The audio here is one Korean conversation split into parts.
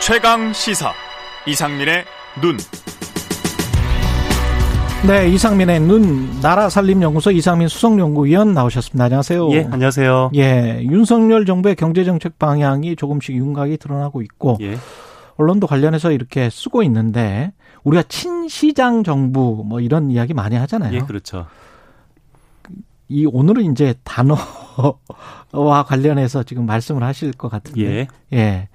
최강 시사 이상민의 눈. 네, 이상민의 눈 나라 살림 연구소 이상민 수석 연구위원 나오셨습니다. 안녕하세요. 예, 안녕하세요. 예, 윤석열 정부의 경제 정책 방향이 조금씩 윤곽이 드러나고 있고 예. 언론도 관련해서 이렇게 쓰고 있는데 우리가 친시장 정부 뭐 이런 이야기 많이 하잖아요. 예, 그렇죠. 이 오늘은 이제 단어와 관련해서 지금 말씀을 하실 것 같은데. 예. 예.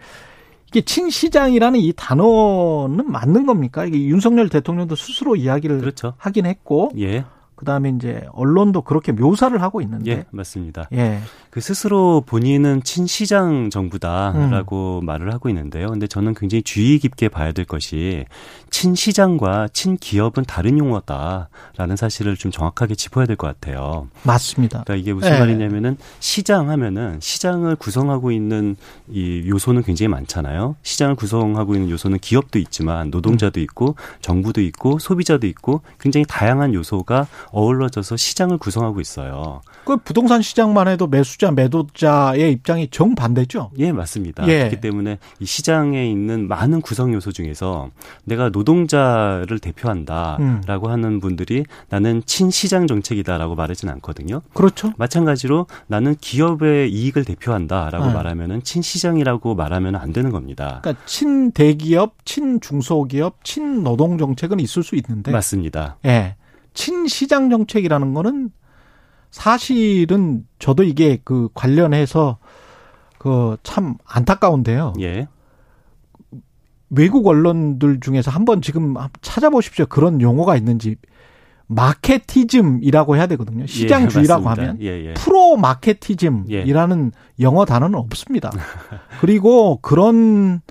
이게 친시장이라는 이 단어는 맞는 겁니까? 이게 윤석열 대통령도 스스로 이야기를 그렇죠. 하긴 했고, 예. 그다음에 이제 언론도 그렇게 묘사를 하고 있는데, 예, 맞습니다. 예, 그 스스로 본인은 친시장 정부다라고 음. 말을 하고 있는데요. 근데 저는 굉장히 주의 깊게 봐야 될 것이 친시장과 친기업은 다른 용어다라는 사실을 좀 정확하게 짚어야 될 것 같아요. 맞습니다. 그러니까 이게 무슨 예. 말이냐면은 시장 하면은 시장을 구성하고 있는 이 요소는 굉장히 많잖아요. 시장을 구성하고 있는 요소는 기업도 있지만 노동자도 있고 정부도 있고 소비자도 있고 굉장히 다양한 요소가 어우러져서 시장을 구성하고 있어요. 그 부동산 시장만 해도 매수자, 매도자의 입장이 정반대죠. 예, 맞습니다. 예. 그렇기 때문에 이 시장에 있는 많은 구성 요소 중에서 내가 노동자를 대표한다라고 음. 하는 분들이 나는 친시장 정책이다라고 말하진 않거든요. 그렇죠. 마찬가지로 나는 기업의 이익을 대표한다라고 네. 말하면은 친시장이라고 말하면 안 되는 겁니다. 그러니까 친대기업, 친중소기업, 친노동 정책은 있을 수 있는데, 맞습니다. 예. 친시장 정책이라는 거는 사실은 저도 이게 그 관련해서 그 참 안타까운데요. 예. 외국 언론들 중에서 한번 지금 찾아보십시오. 그런 용어가 있는지. 마케티즘이라고 해야 되거든요. 시장주의라고 예. 하면. 예, 예. 프로 마케티즘이라는 예. 영어 단어는 없습니다. 그리고 그런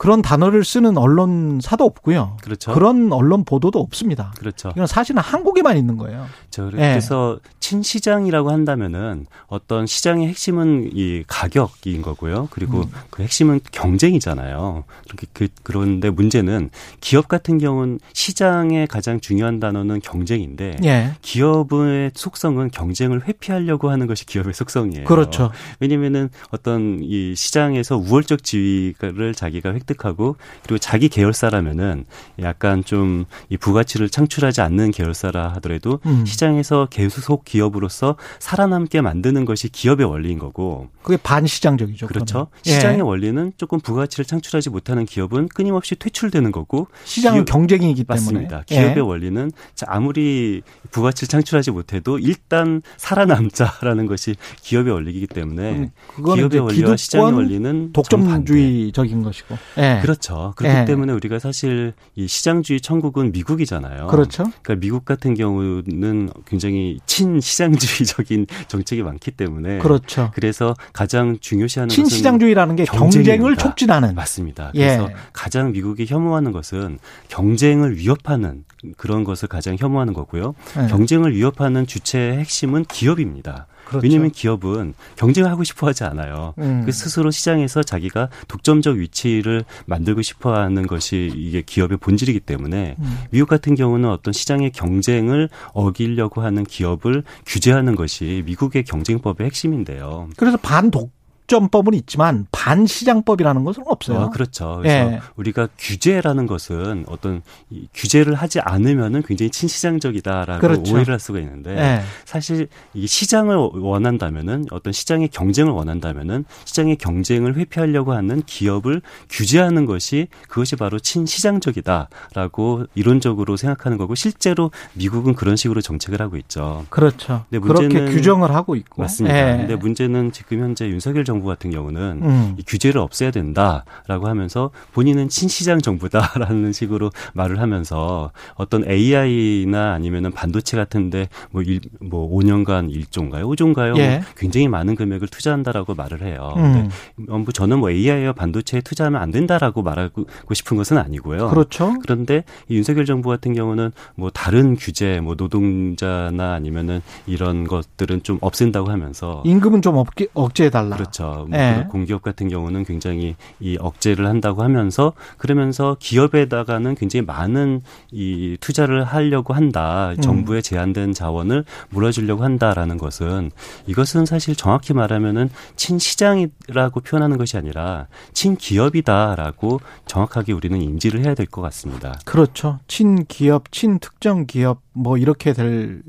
그런 단어를 쓰는 언론사도 없고요. 그렇죠. 그런 언론 보도도 없습니다. 그렇죠. 이건 사실은 한국에만 있는 거예요. 저 예. 그래서 친시장이라고 한다면은 어떤 시장의 핵심은 이 가격인 거고요. 그리고 음. 그 핵심은 경쟁이잖아요. 그렇게 그 그런데 문제는 기업 같은 경우는 시장의 가장 중요한 단어는 경쟁인데 예. 기업의 속성은 경쟁을 회피하려고 하는 것이 기업의 속성이에요. 그렇죠. 왜냐면은 어떤 이 시장에서 우월적 지위를 자기가 획득 하고 그리고 자기 계열사라면은 약간 좀 이 부가치를 창출하지 않는 계열사라 하더라도 음. 시장에서 계속 기업으로서 살아남게 만드는 것이 기업의 원리인 거고 그게 반시장적이죠. 그렇죠. 예. 시장의 원리는 조금 부가치를 창출하지 못하는 기업은 끊임없이 퇴출되는 거고 시장은 기업- 경쟁이기 때문에. 맞습니다. 기업의 예. 원리는 자, 아무리 부가치를 창출하지 못해도 일단 살아남자라는 것이 기업의 원리이기 때문에 기업의 원리와 시장의 원리는. 독점주의적인 것이고. 예. 그렇죠. 그렇기 예. 때문에 우리가 사실 이 시장주의 천국은 미국이잖아요. 그렇죠. 그러니까 미국 같은 경우는 굉장히 친시장주의적인 정책이 많기 때문에 그렇죠. 그래서 가장 중요시하는 친시장주의라는 게 경쟁을. 촉진하는. 맞습니다. 예. 그래서 가장 미국이 혐오하는 것은 경쟁을 위협하는 그런 것을 가장 혐오하는 거고요. 예. 경쟁을 위협하는 주체의 핵심은 기업입니다. 그렇죠. 왜냐하면 기업은 경쟁을 하고 싶어 하지 않아요. 음. 그 스스로 시장에서 자기가 독점적 위치를 만들고 싶어 하는 것이 이게 기업의 본질이기 때문에 음. 미국 같은 경우는 어떤 시장의 경쟁을 어기려고 하는 기업을 규제하는 것이 미국의 경쟁법의 핵심인데요. 그래서 반독 점법은 있지만 반시장법이라는 것은 없어요. 어, 그렇죠. 그래서 예. 우리가 규제라는 것은 어떤 이 규제를 하지 않으면은 굉장히 친시장적이다라고 그렇죠. 오해를 할 수가 있는데 예. 사실 이 시장을 원한다면은 어떤 시장의 경쟁을 원한다면은 시장의 경쟁을 회피하려고 하는 기업을 규제하는 것이 그것이 바로 친시장적이다라고 이론적으로 생각하는 거고 실제로 미국은 그런 식으로 정책을 하고 있죠. 그렇죠. 근데 그렇게 문제는 규정을 하고 있고. 맞습니다. 예. 근데 문제는 지금 현재 윤석열 정부 같은 경우는 음. 이 규제를 없애야 된다라고 하면서 본인은 친시장 정부다라는 식으로 말을 하면서 어떤 AI나 아니면은 반도체 같은데 뭐, 일, 뭐 5년간 1조인가요? 5조인가요? 예. 굉장히 많은 금액을 투자한다라고 말을 해요. 음. 근데 뭐 저는 뭐 AI와 반도체에 투자하면 안 된다라고 말하고 싶은 것은 아니고요. 그렇죠. 그런데 이 윤석열 정부 같은 경우는 뭐 다른 규제, 뭐 노동자나 아니면은 이런 것들은 좀 없앤다고 하면서 임금은 좀 억제, 억제해달라. 그렇죠. 있어요. 뭐 네. 공기업 같은 경우는 굉장히 이 억제를 한다고 하면서 그러면서 기업에다가는 굉장히 많은 이 투자를 하려고 한다. 음. 정부의 제한된 자원을 몰아주려고 한다라는 것은 이것은 사실 정확히 말하면은 친시장이라고 표현하는 것이 아니라 친기업이다라고 정확하게 우리는 인지를 해야 될 것 같습니다. 그렇죠. 친기업, 친특정 기업 뭐 이렇게 될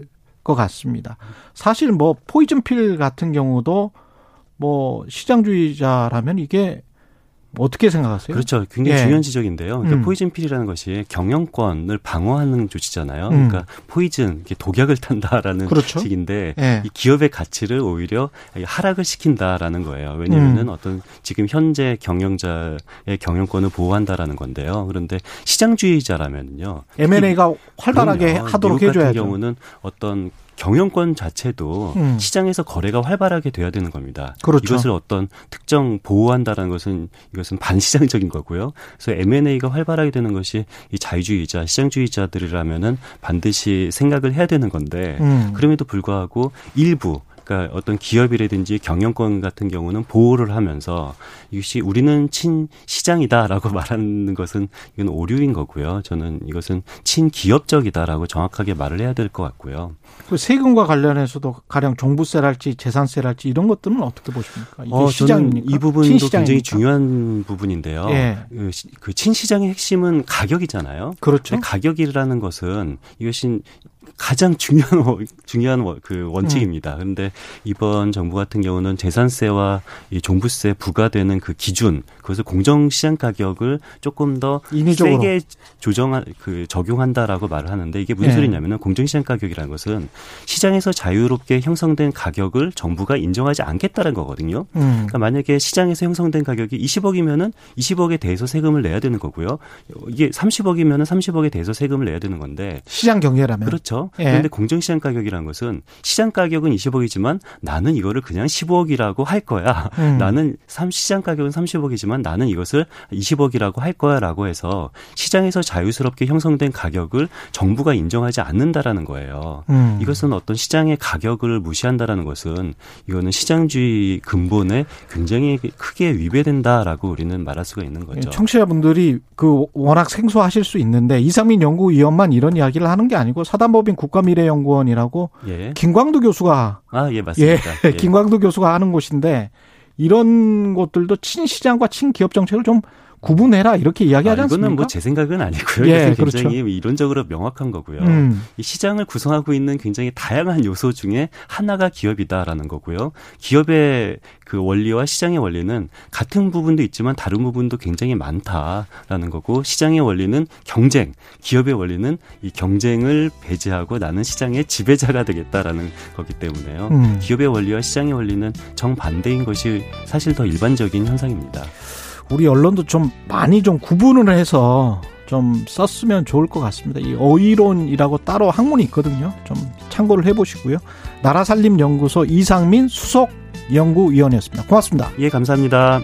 것 같습니다. 사실 뭐 포이즌필 같은 경우도 뭐 시장주의자라면 이게 어떻게 생각하세요? 그렇죠. 굉장히 예. 중요한 지적인데요. 그러니까 음. 포이즌 필이라는 것이 경영권을 방어하는 조치잖아요. 음. 그러니까 포이즌, 독약을 탄다라는 그렇죠. 식인데 예. 이 기업의 가치를 오히려 하락을 시킨다라는 거예요. 왜냐하면은 음. 어떤 지금 현재 경영자의 경영권을 보호한다라는 건데요. 그런데 시장주의자라면요. M&A가 활발하게 하도록 해줘야죠. 같은 경우는 어떤 경영권 자체도 음. 시장에서 거래가 활발하게 돼야 되는 겁니다. 그렇죠. 이것을 어떤 특정 보호한다라는 것은 이것은 반시장적인 거고요. 그래서 M&A가 활발하게 되는 것이 이 자유주의자, 시장주의자들이라면은 반드시 생각을 해야 되는 건데 음. 그럼에도 불구하고 일부 그러니까 어떤 기업이라든지 경영권 같은 경우는 보호를 하면서 이것이 우리는 친 시장이다라고 말하는 것은 이건 오류인 거고요. 저는 이것은 친 기업적이다라고 정확하게 말을 해야 될 것 같고요. 그 세금과 관련해서도 가령 종부세랄지 재산세랄지 이런 것들은 어떻게 보십니까? 이게 어, 시장입니까? 이 부분도 친시장입니까? 굉장히 중요한 부분인데요. 예. 그, 그 친시장의 핵심은 가격이잖아요. 그렇죠. 가격이라는 것은 이것이 가장 중요한 중요한 그 원칙입니다. 그런데 음. 이번 정부 같은 경우는 재산세와 이 종부세 부과되는 그 기준 그것을 공정 시장 가격을 조금 더 인위적으로. 세게 조정한 그 적용한다라고 말을 하는데 이게 무슨 네. 소리냐면은 공정 시장 가격이라는 것은 시장에서 자유롭게 형성된 가격을 정부가 인정하지 않겠다는 거거든요. 음. 그러니까 만약에 시장에서 형성된 가격이 20억이면은 20억에 대해서 세금을 내야 되는 거고요. 이게 30억이면은 30억에 대해서 세금을 내야 되는 건데 시장 경제라면 그렇죠. 예. 그런데 공정시장 가격이라는 것은 시장 가격은 20억이지만 나는 이거를 그냥 15억이라고 할 거야. 음. 나는 시장 가격은 30억이지만 나는 이것을 20억이라고 할 거야라고 해서 시장에서 자유스럽게 형성된 가격을 정부가 인정하지 않는다라는 거예요. 음. 이것은 어떤 시장의 가격을 무시한다라는 것은 이거는 시장주의 근본에 굉장히 크게 위배된다라고 우리는 말할 수가 있는 거죠. 청취자분들이 그 워낙 생소하실 수 있는데 이상민 연구위원만 이런 이야기를 하는 게 아니고 사단법 인 국가미래연구원이라고 예. 김광두 교수가 아, 예, 맞습니다. 예, 예. 김광두 교수가 하는 곳인데 이런 것들도 친시장과 친기업 정책을 좀 구분해라 이렇게 이야기하지 아, 않습니까? 이거는 뭐 제 생각은 아니고요. 예, 굉장히 그렇죠. 이론적으로 명확한 거고요. 음. 이 시장을 구성하고 있는 굉장히 다양한 요소 중에 하나가 기업이다라는 거고요. 기업의 그 원리와 시장의 원리는 같은 부분도 있지만 다른 부분도 굉장히 많다라는 거고 시장의 원리는 경쟁, 기업의 원리는 이 경쟁을 배제하고 나는 시장의 지배자가 되겠다라는 거기 때문에요. 음. 기업의 원리와 시장의 원리는 정반대인 것이 사실 더 일반적인 현상입니다. 우리 언론도 좀 많이 좀 구분을 해서 좀 썼으면 좋을 것 같습니다. 이 어휘론이라고 따로 학문이 있거든요. 좀 참고를 해보시고요. 나라살림연구소 이상민 수석 연구위원이었습니다. 고맙습니다. 예, 감사합니다.